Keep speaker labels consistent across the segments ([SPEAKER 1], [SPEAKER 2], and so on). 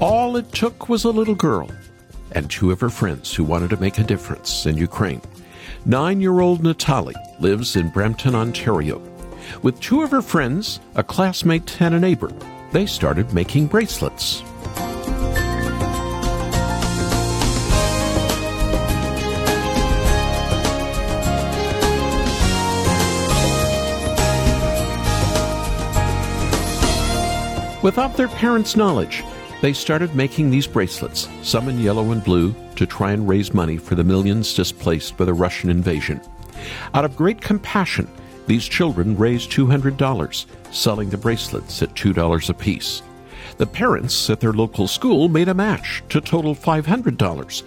[SPEAKER 1] All it took was a little girl and two of her friends who wanted to make a difference in Ukraine. Nine year old Natalie lives in Brampton, Ontario. With two of her friends, a classmate, and a neighbor, they started making bracelets. Without their parents' knowledge, they started making these bracelets, some in yellow and blue, to try and raise money for the millions displaced by the Russian invasion. Out of great compassion, these children raised $200, selling the bracelets at $2 apiece. The parents at their local school made a match to total $500.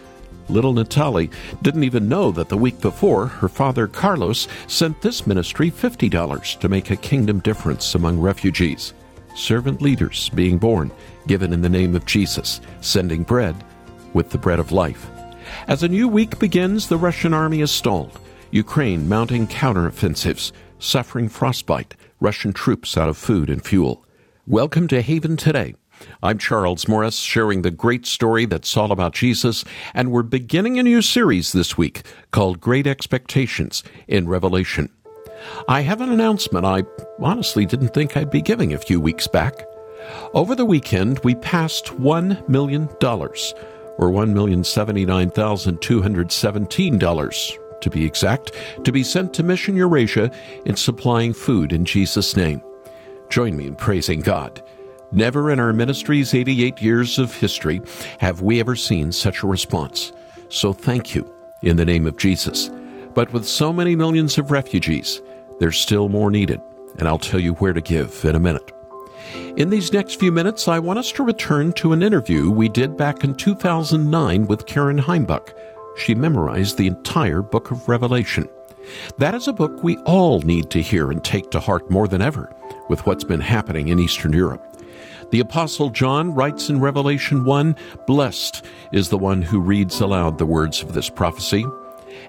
[SPEAKER 1] Little Natalie didn't even know that the week before, her father Carlos sent this ministry $50 to make a kingdom difference among refugees servant leaders being born, given in the name of Jesus, sending bread with the bread of life. As a new week begins, the Russian army is stalled. Ukraine mounting counteroffensives, suffering frostbite, Russian troops out of food and fuel. Welcome to Haven Today. I'm Charles Morris, sharing the great story that's all about Jesus, and we're beginning a new series this week called Great Expectations in Revelation. I have an announcement I honestly didn't think I'd be giving a few weeks back. Over the weekend, we passed $1 million, or $1,079,217 to be exact, to be sent to Mission Eurasia in supplying food in Jesus' name. Join me in praising God. Never in our ministry's 88 years of history have we ever seen such a response. So thank you in the name of Jesus. But with so many millions of refugees, there's still more needed, and I'll tell you where to give in a minute. In these next few minutes, I want us to return to an interview we did back in 2009 with Karen Heimbuch. She memorized the entire book of Revelation. That is a book we all need to hear and take to heart more than ever with what's been happening in Eastern Europe. The Apostle John writes in Revelation 1 Blessed is the one who reads aloud the words of this prophecy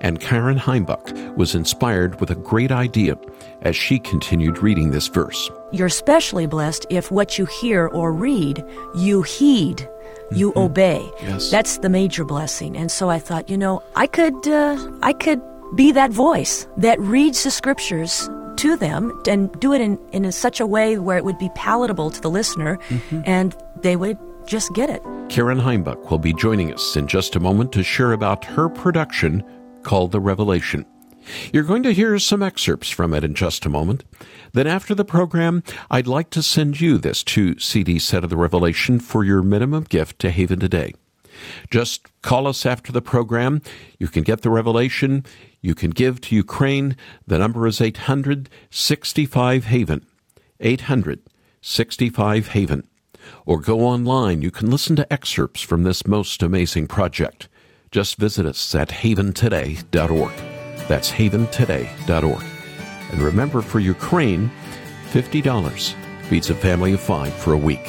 [SPEAKER 1] and Karen Heimbuch was inspired with a great idea as she continued reading this verse.
[SPEAKER 2] You're especially blessed if what you hear or read, you heed, you mm-hmm. obey.
[SPEAKER 1] Yes.
[SPEAKER 2] That's the major blessing. And so I thought, you know, I could, uh, I could be that voice that reads the scriptures to them and do it in, in such a way where it would be palatable to the listener mm-hmm. and they would just get it.
[SPEAKER 1] Karen Heimbuch will be joining us in just a moment to share about her production called The Revelation. You're going to hear some excerpts from it in just a moment. Then, after the program, I'd like to send you this two CD set of the Revelation for your minimum gift to Haven Today. Just call us after the program. You can get the Revelation. You can give to Ukraine. The number is 865 Haven. 865 Haven. Or go online. You can listen to excerpts from this most amazing project. Just visit us at haventoday.org. That's haventoday.org. And remember, for Ukraine, $50 feeds a family of five for a week.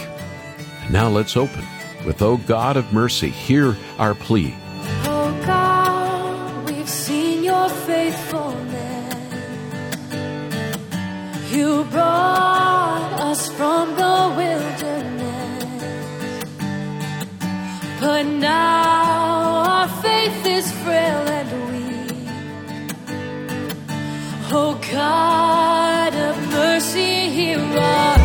[SPEAKER 1] now let's open with, O God of mercy, hear our plea.
[SPEAKER 3] Oh God, we've seen your faithfulness. You brought us from the wilderness. But now faith is frail and weak. Oh God of mercy, hear our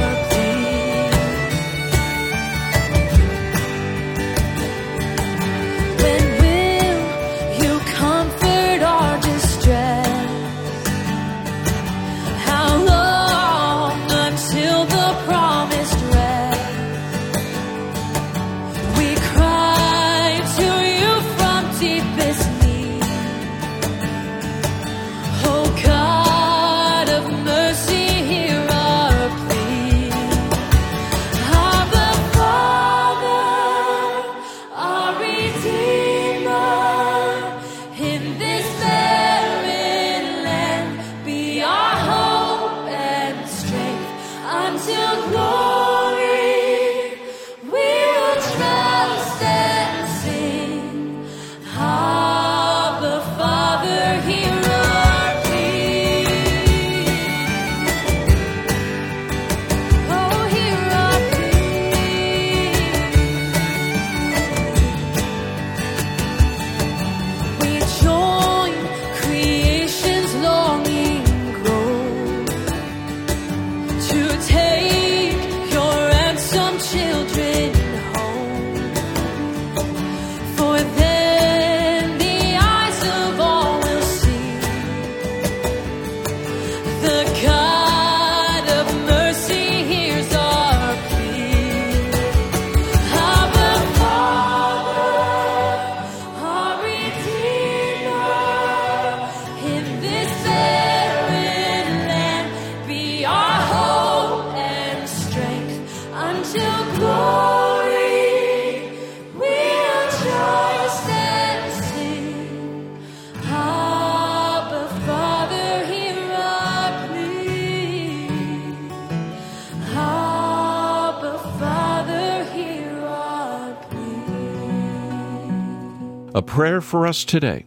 [SPEAKER 1] A prayer for us today.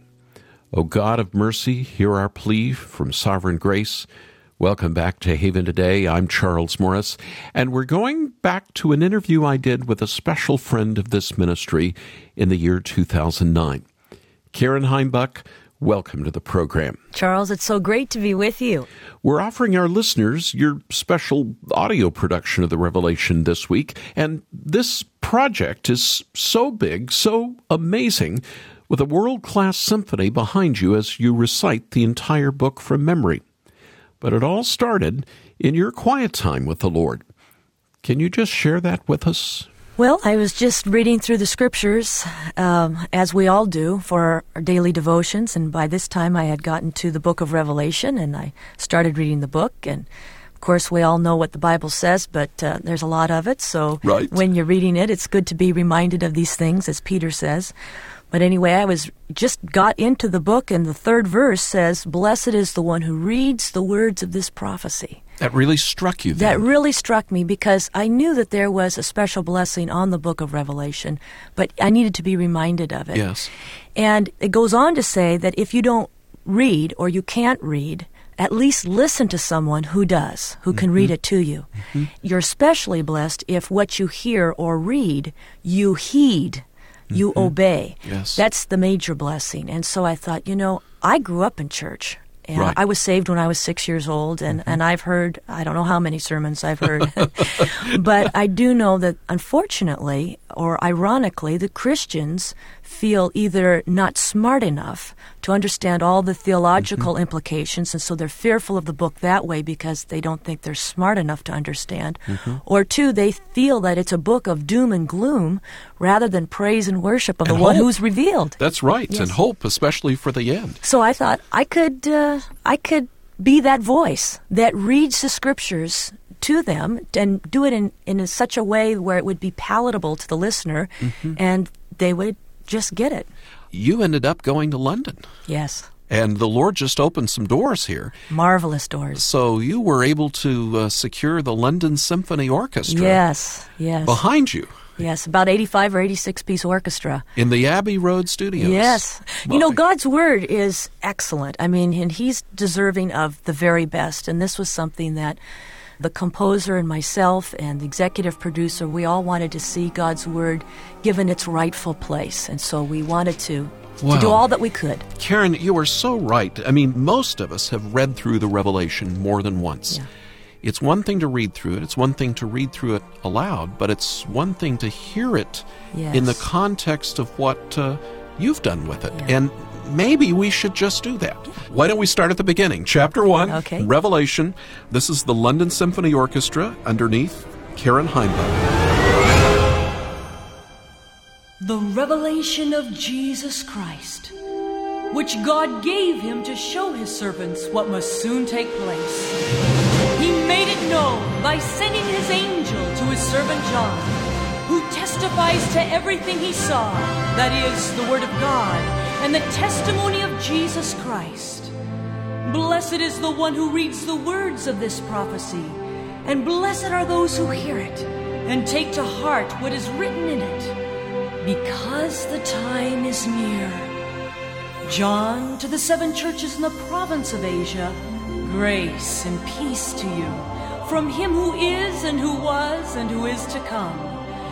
[SPEAKER 1] O God of mercy, hear our plea from sovereign grace. Welcome back to Haven Today. I'm Charles Morris, and we're going back to an interview I did with a special friend of this ministry in the year 2009. Karen Heimbuch, welcome to the program.
[SPEAKER 2] Charles, it's so great to be with you.
[SPEAKER 1] We're offering our listeners your special audio production of the Revelation this week, and this project is so big, so amazing, with a world class symphony behind you as you recite the entire book from memory. But it all started in your quiet time with the Lord. Can you just share that with us?
[SPEAKER 2] Well, I was just reading through the scriptures, um, as we all do, for our daily devotions, and by this time I had gotten to the book of Revelation, and I started reading the book, and of course we all know what the Bible says, but uh, there's a lot of it, so
[SPEAKER 1] right.
[SPEAKER 2] when you're reading it, it's good to be reminded of these things, as Peter says. But anyway, I was just got into the book, and the third verse says, "Blessed is the one who reads the words of this prophecy."
[SPEAKER 1] That really struck you. Then.
[SPEAKER 2] That really struck me because I knew that there was a special blessing on the book of Revelation, but I needed to be reminded of it.
[SPEAKER 1] Yes.
[SPEAKER 2] And it goes on to say that if you don't read or you can't read, at least listen to someone who does, who can
[SPEAKER 1] mm-hmm.
[SPEAKER 2] read it to you. Mm-hmm. You're especially blessed if what you hear or read, you heed you mm-hmm. obey.
[SPEAKER 1] Yes.
[SPEAKER 2] That's the major blessing. And so I thought, you know, I grew up in church. And
[SPEAKER 1] right.
[SPEAKER 2] I was saved when I was six years old, and, mm-hmm. and I've heard, I don't know how many sermons I've heard, but I do know that unfortunately, or ironically, the Christians feel either not smart enough to understand all the theological mm-hmm. implications, and so they're fearful of the book that way because they don't think they're smart enough to understand. Mm-hmm. Or two, they feel that it's a book of doom and gloom rather than praise and worship of
[SPEAKER 1] and
[SPEAKER 2] the
[SPEAKER 1] hope.
[SPEAKER 2] one who's revealed.
[SPEAKER 1] That's right,
[SPEAKER 2] yes.
[SPEAKER 1] and hope, especially for the end.
[SPEAKER 2] So I thought I could, uh, I could be that voice that reads the scriptures to them and do it in, in such a way where it would be palatable to the listener mm-hmm. and they would just get it.
[SPEAKER 1] You ended up going to London.
[SPEAKER 2] Yes.
[SPEAKER 1] And the Lord just opened some doors here.
[SPEAKER 2] Marvelous doors.
[SPEAKER 1] So you were able to uh, secure the London Symphony Orchestra.
[SPEAKER 2] Yes, yes.
[SPEAKER 1] Behind you.
[SPEAKER 2] Yes, about 85 or 86 piece orchestra.
[SPEAKER 1] In the Abbey Road studios.
[SPEAKER 2] Yes. You know, God's Word is excellent. I mean, and He's deserving of the very best. And this was something that the composer and myself and the executive producer, we all wanted to see God's Word given its rightful place. And so we wanted to. To do all that we could.
[SPEAKER 1] Karen, you are so right. I mean, most of us have read through the Revelation more than once.
[SPEAKER 2] Yeah.
[SPEAKER 1] It's one thing to read through it, it's one thing to read through it aloud, but it's one thing to hear it
[SPEAKER 2] yes.
[SPEAKER 1] in the context of what uh, you've done with it.
[SPEAKER 2] Yeah.
[SPEAKER 1] And maybe we should just do that. Why don't we start at the beginning? Chapter 1,
[SPEAKER 2] okay.
[SPEAKER 1] Revelation. This is the London Symphony Orchestra underneath Karen Heimbuch.
[SPEAKER 4] The revelation of Jesus Christ, which God gave him to show his servants what must soon take place. He made it known by sending his angel to his servant John, who testifies to everything he saw, that is, the Word of God and the testimony of Jesus Christ. Blessed is the one who reads the words of this prophecy, and blessed are those who hear it and take to heart what is written in it, because the time is near. John, to the seven churches in the province of Asia, grace and peace to you, from him who is, and who was, and who is to come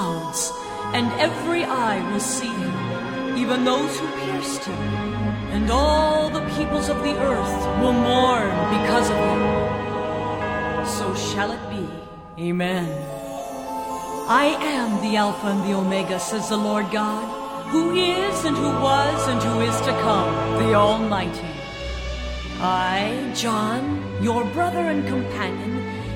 [SPEAKER 4] Clouds, and every eye will see him, even those who pierced him, and all the peoples of the earth will mourn because of him. So shall it be. Amen. I am the Alpha and the Omega, says the Lord God, who is and who was and who is to come, the Almighty. I, John, your brother and companion,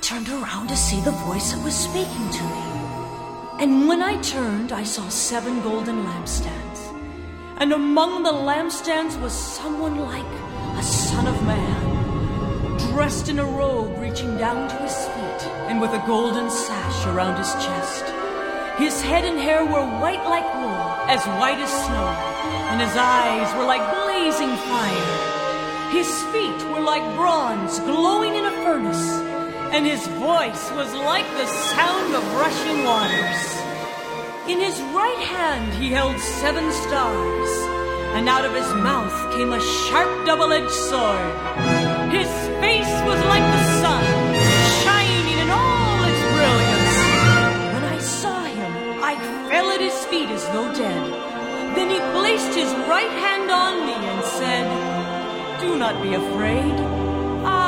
[SPEAKER 4] Turned around to see the voice that was speaking to me. And when I turned, I saw seven golden lampstands. And among the lampstands was someone like a son of man, dressed in a robe reaching down to his feet, and with a golden sash around his chest. His head and hair were white like wool, as white as snow, and his eyes were like blazing fire. His feet were like bronze glowing in a furnace, and his voice was like the sound of rushing waters. In his right hand he held seven stars, and out of his mouth came a sharp double edged sword. His face was like the sun, shining in all its brilliance. When I saw him, I fell at his feet as though dead. Then he placed his right hand on me and said, Do not be afraid.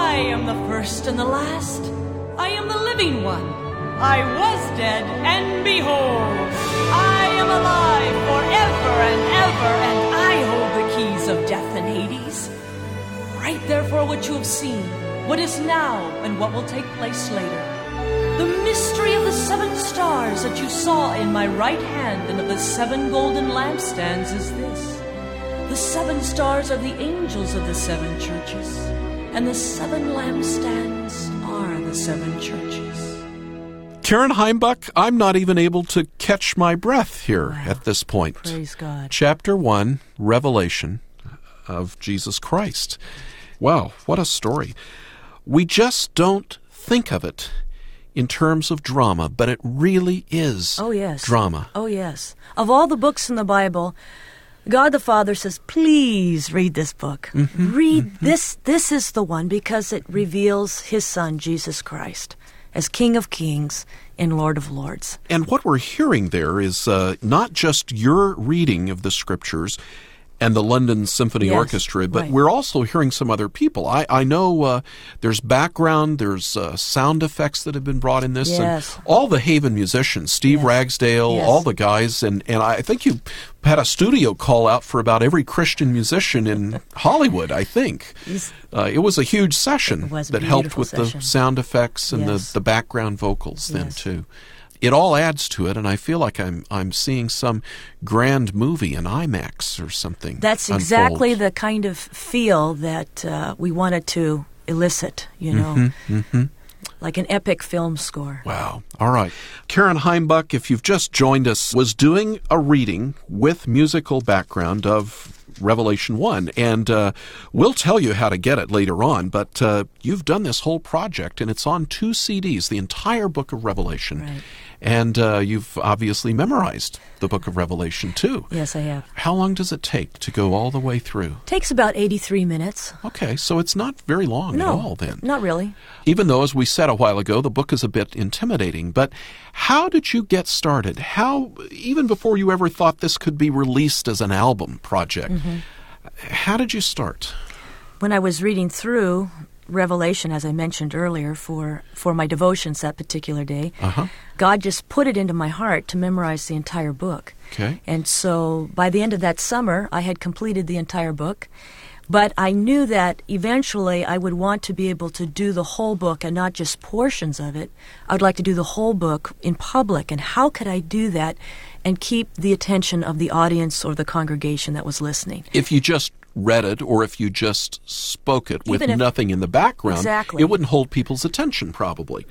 [SPEAKER 4] I am the first and the last. I am the living one. I was dead, and behold, I am alive forever and ever, and I hold the keys of death and Hades. Write therefore what you have seen, what is now, and what will take place later. The mystery of the seven stars that you saw in my right hand and of the seven golden lampstands is this. The seven stars are the angels of the seven churches, and the seven lampstands are the seven churches.
[SPEAKER 1] Karen Heimbuch, I'm not even able to catch my breath here
[SPEAKER 2] Wow.
[SPEAKER 1] at this point.
[SPEAKER 2] Praise God.
[SPEAKER 1] Chapter 1, Revelation of Jesus Christ. Wow, what a story. We just don't think of it in terms of drama, but it really is
[SPEAKER 2] Oh, yes.
[SPEAKER 1] drama.
[SPEAKER 2] Oh, yes. Of all the books in the Bible, God the Father says, please read this book.
[SPEAKER 1] Mm-hmm,
[SPEAKER 2] read this. This is the one because it reveals his son, Jesus Christ, as King of Kings and Lord of Lords.
[SPEAKER 1] And what we're hearing there is uh, not just your reading of the scriptures and the London Symphony
[SPEAKER 2] Yes,
[SPEAKER 1] Orchestra, but
[SPEAKER 2] right.
[SPEAKER 1] we're also hearing some other people. I, I know uh, there's background, there's uh, sound effects that have been brought in this,
[SPEAKER 2] Yes.
[SPEAKER 1] and all the Haven musicians, Steve
[SPEAKER 2] Yes.
[SPEAKER 1] Ragsdale, all the guys, and, and I think you had a studio call out for about every Christian musician in Hollywood, I think. Uh, it was a huge session that helped with
[SPEAKER 2] session.
[SPEAKER 1] the sound effects and the, the background vocals then too. It all adds to it, and I feel like I'm I'm seeing some grand movie in IMAX or something.
[SPEAKER 2] That's
[SPEAKER 1] unfold.
[SPEAKER 2] exactly the kind of feel that uh, we wanted to elicit, you know,
[SPEAKER 1] Mm-hmm,
[SPEAKER 2] like an epic film score.
[SPEAKER 1] Wow. All right. Karen Heimbuch, if you've just joined us, was doing a reading with musical background of Revelation 1. And uh, we'll tell you how to get it later on, but uh, you've done this whole project, and it's on two CDs, the entire book of Revelation.
[SPEAKER 2] Right.
[SPEAKER 1] And uh, you've obviously memorized the book of Revelation, too.
[SPEAKER 2] Yes, I have.
[SPEAKER 1] How long does it take to go all the way through?
[SPEAKER 2] It Takes about 83 minutes.
[SPEAKER 1] Okay, so it's not very long
[SPEAKER 2] No,
[SPEAKER 1] at all then.
[SPEAKER 2] not really.
[SPEAKER 1] Even though, as we said a while ago, the book is a bit intimidating. But how did you get started? How, even before you ever thought this could be released as an album project,
[SPEAKER 2] Mm-hmm.
[SPEAKER 1] How did you start?
[SPEAKER 2] When I was reading through Revelation, as I mentioned earlier, for, for my devotions that particular day,
[SPEAKER 1] Uh-huh.
[SPEAKER 2] God just put it into my heart to memorize the entire book.
[SPEAKER 1] Okay.
[SPEAKER 2] And so by the end of that summer, I had completed the entire book. But I knew that eventually I would want to be able to do the whole book and not just portions of it. I would like to do the whole book in public. And how could I do that and keep the attention of the audience or the congregation that was listening?
[SPEAKER 1] If you just read it or if you just spoke it with
[SPEAKER 2] if-
[SPEAKER 1] nothing in the background,
[SPEAKER 2] Exactly.
[SPEAKER 1] it wouldn't hold people's attention probably.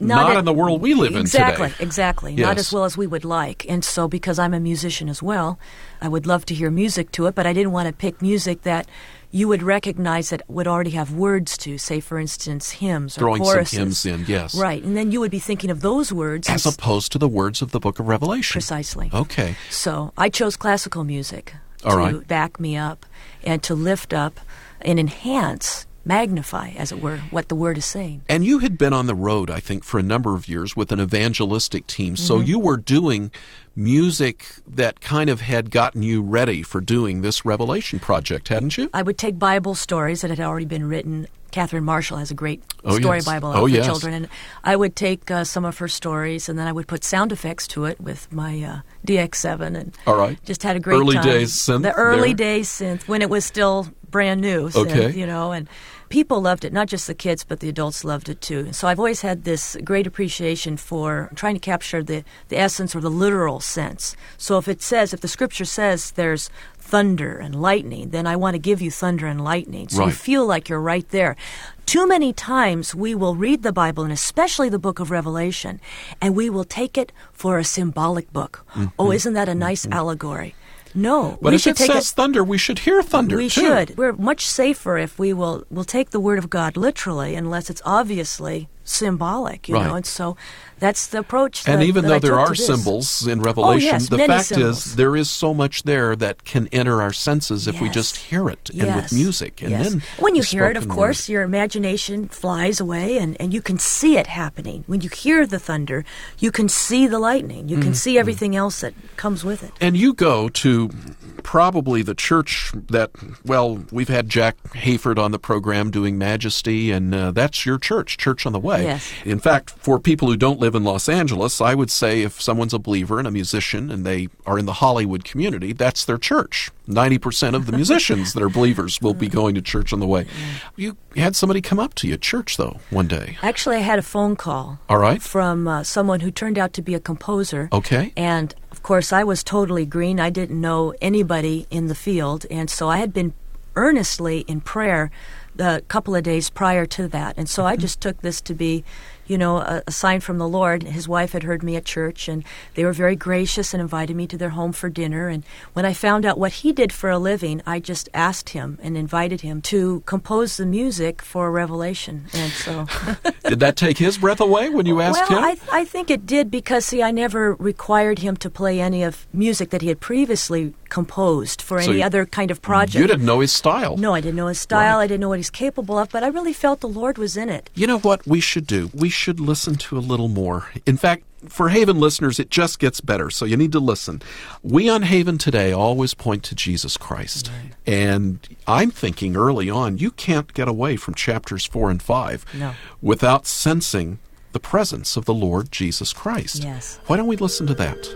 [SPEAKER 2] Not
[SPEAKER 1] Not,
[SPEAKER 2] at-
[SPEAKER 1] in the world we live
[SPEAKER 2] exactly,
[SPEAKER 1] in today.
[SPEAKER 2] Exactly,
[SPEAKER 1] Yes.
[SPEAKER 2] Not as well as we would like. And so, because I'm a musician as well, I would love to hear music to it, but I didn't want to pick music that you would recognize that would already have words to, say, for instance, hymns or
[SPEAKER 1] Throwing some hymns in, yes.
[SPEAKER 2] Right, and then you would be thinking of those words.
[SPEAKER 1] As opposed to the words of the book of Revelation.
[SPEAKER 2] Precisely.
[SPEAKER 1] Okay.
[SPEAKER 2] So I chose classical music
[SPEAKER 1] All
[SPEAKER 2] to
[SPEAKER 1] right.
[SPEAKER 2] back me up and to lift up and enhance magnify, as it were, what the word is saying.
[SPEAKER 1] And you had been on the road, I think, for a number of years with an evangelistic team. So
[SPEAKER 2] Mm-hmm.
[SPEAKER 1] you were doing music that kind of had gotten you ready for doing this Revelation project, hadn't you?
[SPEAKER 2] I would take Bible stories that had already been written. Catherine Marshall has a great
[SPEAKER 1] Oh,
[SPEAKER 2] story
[SPEAKER 1] yes.
[SPEAKER 2] Bible
[SPEAKER 1] Oh,
[SPEAKER 2] for
[SPEAKER 1] yes.
[SPEAKER 2] children, and I would take uh, some of her stories, and then I would put sound effects to it with my uh, DX7, and
[SPEAKER 1] All right.
[SPEAKER 2] just had a great
[SPEAKER 1] Early
[SPEAKER 2] time.
[SPEAKER 1] days synth
[SPEAKER 2] the early
[SPEAKER 1] there?
[SPEAKER 2] days synth when it was still brand new. Synth,
[SPEAKER 1] Okay.
[SPEAKER 2] you know, and people loved it. Not just the kids, but the adults loved it too. So I've always had this great appreciation for trying to capture the the essence or the literal sense. So if it says, if the scripture says there's thunder and lightning, then I want to give you thunder and lightning. So you feel like you're right there. Too many times we will read the Bible, and especially the book of Revelation, and we will take it for a symbolic book. Mm-hmm. Oh, isn't that a mm-hmm. nice allegory? No.
[SPEAKER 1] But
[SPEAKER 2] we
[SPEAKER 1] if
[SPEAKER 2] should
[SPEAKER 1] it
[SPEAKER 2] take
[SPEAKER 1] says thunder, we should hear thunder too.
[SPEAKER 2] we
[SPEAKER 1] too.
[SPEAKER 2] should. We're much safer if we will will take the word of God literally, unless it's obviously symbolic. You
[SPEAKER 1] Right.
[SPEAKER 2] know, and so that's the approach.
[SPEAKER 1] And even
[SPEAKER 2] that
[SPEAKER 1] though
[SPEAKER 2] I
[SPEAKER 1] there are symbols in Revelation,
[SPEAKER 2] yes,
[SPEAKER 1] the fact
[SPEAKER 2] symbols.
[SPEAKER 1] is there is so much there that can enter our senses if we just hear it and with music. And
[SPEAKER 2] Yes.
[SPEAKER 1] then
[SPEAKER 2] when you hear it, of course,
[SPEAKER 1] word.
[SPEAKER 2] your imagination flies away, and, and you can see it happening. When you hear the thunder, you can see the lightning. You
[SPEAKER 1] Mm-hmm.
[SPEAKER 2] can see everything else that comes with it.
[SPEAKER 1] And you go to probably the church that, well, we've had Jack Hayford on the program doing Majesty, and uh, that's your church, Church on the Way.
[SPEAKER 2] Yes.
[SPEAKER 1] In fact, for people who don't live in Los Angeles, I would say if someone's a believer and a musician and they are in the Hollywood community, that's their church. 90% of the musicians that are believers will be going to Church on the Way. You had somebody come up to you at church, though, one day.
[SPEAKER 2] Actually, I had a phone call.
[SPEAKER 1] All right.
[SPEAKER 2] From uh, someone who turned out to be a composer.
[SPEAKER 1] Okay.
[SPEAKER 2] And of course, I was totally green. I didn't know anybody in the field. And so I had been earnestly in prayer the couple of days prior to that. And so I mm-hmm. just took this to be, you know, a, a sign from the Lord. His wife had heard me at church, and they were very gracious and invited me to their home for dinner. And when I found out what he did for a living, I just asked him and invited him to compose the music for a Revelation. And so.
[SPEAKER 1] Did that take his breath away when you asked
[SPEAKER 2] well,
[SPEAKER 1] him?
[SPEAKER 2] I, I think it did because, see, I never required him to play any of music that he had previously composed for
[SPEAKER 1] So
[SPEAKER 2] any
[SPEAKER 1] you-
[SPEAKER 2] other kind of project.
[SPEAKER 1] You didn't know his style.
[SPEAKER 2] No, I didn't know his style.
[SPEAKER 1] Right.
[SPEAKER 2] I didn't know what he's capable of, but I really felt the Lord was in it.
[SPEAKER 1] You know what we should do? We should listen to a little more. In fact, for Haven listeners, it just gets better, so you need to listen. We on Haven today always point to Jesus Christ. And I'm thinking early on, you can't get away from chapters 4 and 5
[SPEAKER 2] No.
[SPEAKER 1] without sensing the presence of the Lord Jesus Christ.
[SPEAKER 2] Yes.
[SPEAKER 1] Why don't we listen to that?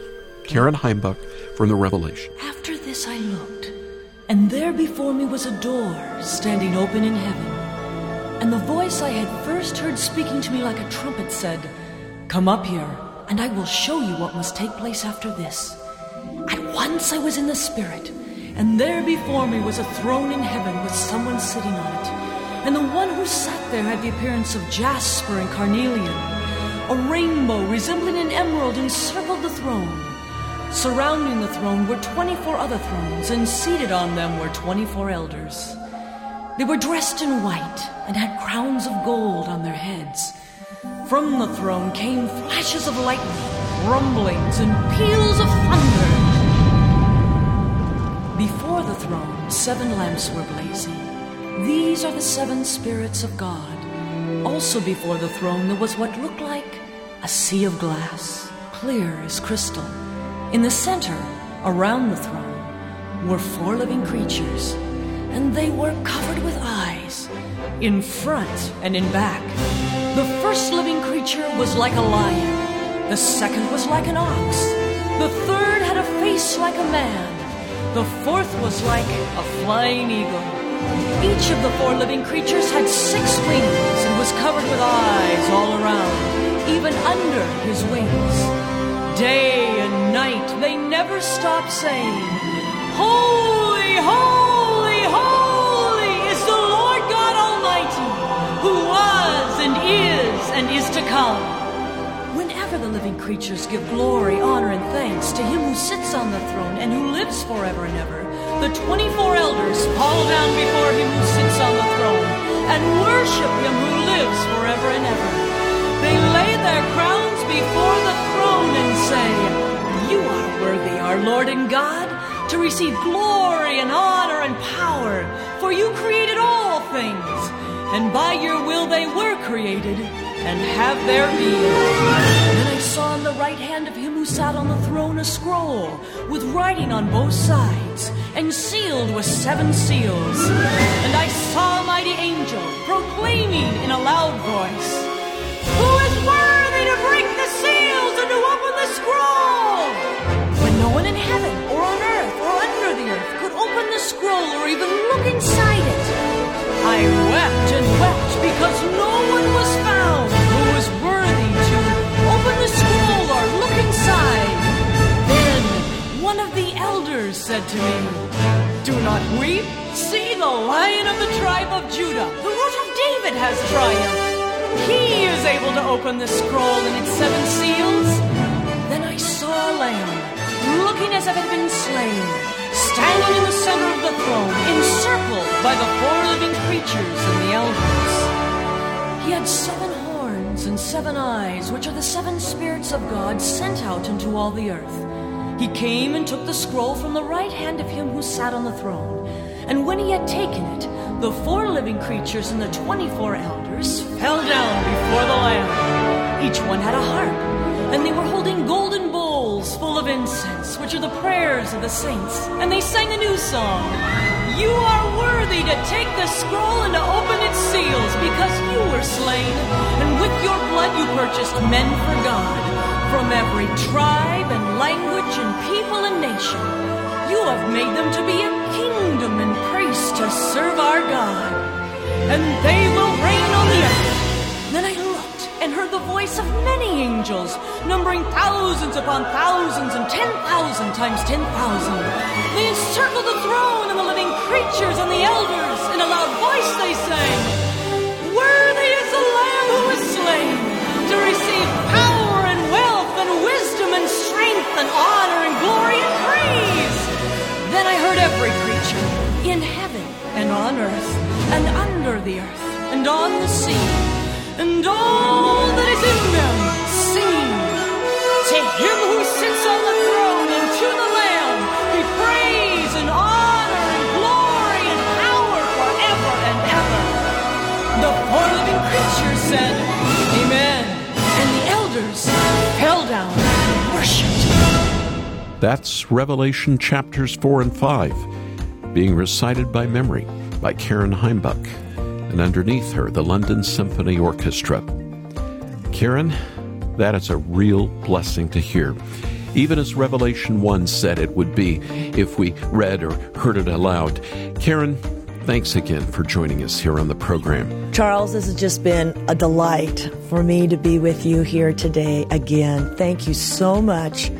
[SPEAKER 1] Karen Heimbuch from the Revelation.
[SPEAKER 4] After this I looked, and there before me was a door standing open in heaven. And the voice I had first heard speaking to me like a trumpet said, Come up here, and I will show you what must take place after this. At once I was in the Spirit, and there before me was a throne in heaven with someone sitting on it. And the one who sat there had the appearance of jasper and carnelian. A rainbow resembling an emerald encircled the throne. Surrounding the throne were 24 other thrones, and seated on them were 24 elders. They were dressed in white and had crowns of gold on their heads. From the throne came flashes of lightning, rumblings, and peals of thunder. Before the throne, seven lamps were blazing. These are the seven spirits of God. Also before the throne, there was what looked like a sea of glass, clear as crystal. In the center, around the throne, were four living creatures, and they were covered with eyes, in front and in back. The first living creature was like a lion, the second was like an ox, the third had a face like a man, the fourth was like a flying eagle. Each of the four living creatures had six wings and was covered with eyes all around, even under his wings. Day and night they never stopped saying, Holy, come. Whenever the living creatures give glory, honor, and thanks to him who sits on the throne and who lives forever and ever, the 24 elders fall down before him who sits on the throne and worship him who lives forever and ever. They lay their crowns before the throne and say, You are worthy, our Lord and God, to receive glory and honor and power, for you created all things, and by your will they were created and have their being. Then I saw on the right hand of him who sat on the throne a scroll with writing on both sides and sealed with seven seals. And I saw a mighty angel proclaiming in a loud voice, Who is worthy to break the seals and to open the scroll? When no one in heaven or on earth or under the earth could open the scroll or even look inside it. I wept said to me, Do not weep. See, the lion of the tribe of Judah, the root of David, has triumphed. He is able to open the scroll and its seven seals. Then I saw a lamb, looking as if it had been slain standing in the center of the throne, encircled by the four living creatures and the elders. He had seven horns and seven eyes, which are the seven spirits of God sent out into all the earth. He came and took the scroll from the right hand of him who sat on the throne. And when he had taken it, the four living creatures and the twenty-four elders fell down before the Lamb. Each one had a harp, and they were holding golden bowls full of incense, which are the prayers of the saints. And they sang a new song. You are worthy to take the scroll and to open its seals, because you were slain, and with your blood you purchased men for God, from every tribe and language and people and nation. You have made them to be a kingdom and priests to serve our God, and they will reign on the earth. Then I looked and heard the voice of many angels, numbering thousands upon thousands and ten thousand times ten thousand. They encircled the throne and the living creatures and the elders. In a loud voice they sang, and honor and glory and praise. Then I heard every creature in heaven and on earth and under the earth and on the sea and all that is in them sing. To him who sits on the throne and to the Lamb be praise and honor and glory and power forever and ever. The four living creatures said, Amen. And the elders fell down and worshipped.
[SPEAKER 1] That's Revelation chapters 4 and 5, being recited by memory by Karen Heimbuch, and underneath her, the London Symphony Orchestra. Karen, that is a real blessing to hear. Even as Revelation 1 said it would be if we read or heard it aloud. Karen, thanks again for joining us here on the program.
[SPEAKER 2] Charles, this has just been a delight for me to be with you here today again. Thank you so much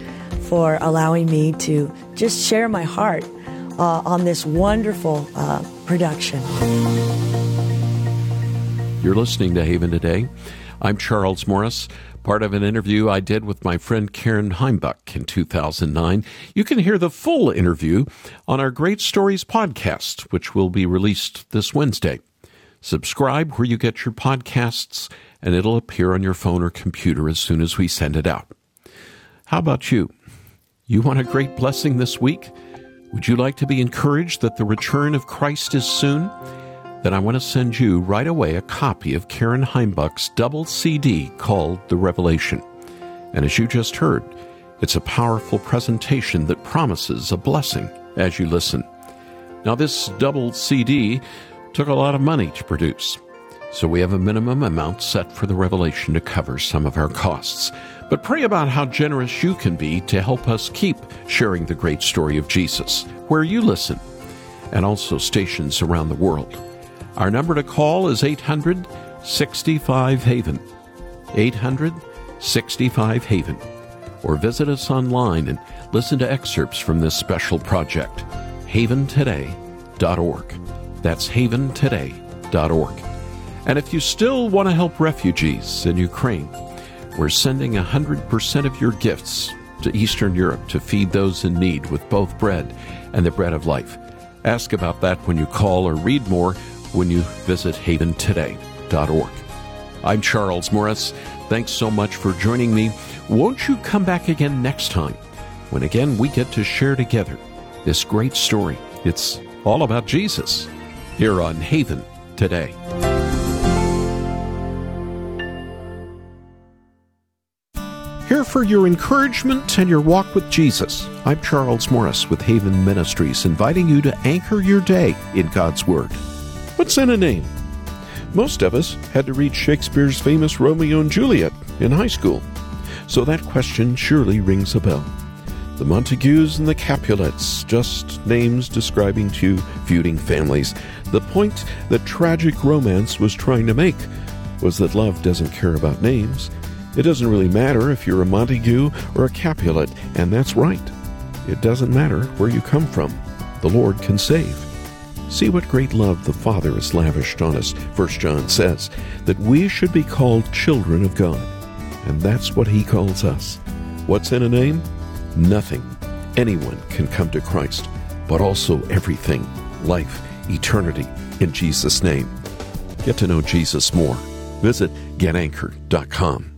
[SPEAKER 2] for allowing me to just share my heart uh, on this wonderful uh, production.
[SPEAKER 1] You're listening to Haven Today. I'm Charles Morris, part of an interview I did with my friend Karen Heimbuch in 2009. You can hear the full interview on our Great Stories podcast, which will be released this Wednesday. Subscribe where you get your podcasts, and it'll appear on your phone or computer as soon as we send it out. How about you? You want a great blessing this week? Would you like to be encouraged that the return of Christ is soon? Then I want to send you right away a copy of Karen Heimbuch's double CD called The Revelation. And as you just heard, it's a powerful presentation that promises a blessing as you listen. Now, this double CD took a lot of money to produce, so we have a minimum amount set for the Revelation to cover some of our costs. But pray about how generous you can be to help us keep sharing the great story of Jesus where you listen, and also stations around the world. Our number to call is 800 65 Haven. 800 65 Haven. Or visit us online and listen to excerpts from this special project. haventoday.org. That's haventoday.org. And if you still want to help refugees in Ukraine, we're sending 100% of your gifts to Eastern Europe to feed those in need with both bread and the bread of life. Ask about that when you call or read more when you visit haventoday.org. I'm Charles Morris. Thanks so much for joining me. Won't you come back again next time when again we get to share together this great story? It's all about Jesus here on Haven today. For your encouragement and your walk with Jesus. I'm Charles Morris with Haven Ministries, inviting you to anchor your day in God's Word. What's in a name? Most of us had to read Shakespeare's famous Romeo and Juliet in high school, so that question surely rings a bell. The Montagues and the Capulets, just names describing two feuding families. The point that tragic romance was trying to make was that love doesn't care about names. It doesn't really matter if you're a Montague or a Capulet, and that's right. It doesn't matter where you come from. The Lord can save. See what great love the Father has lavished on us, 1 John says, that we should be called children of God. And that's what He calls us. What's in a name? Nothing. Anyone can come to Christ, but also everything life, eternity, in Jesus' name. Get to know Jesus more. Visit getanchor.com.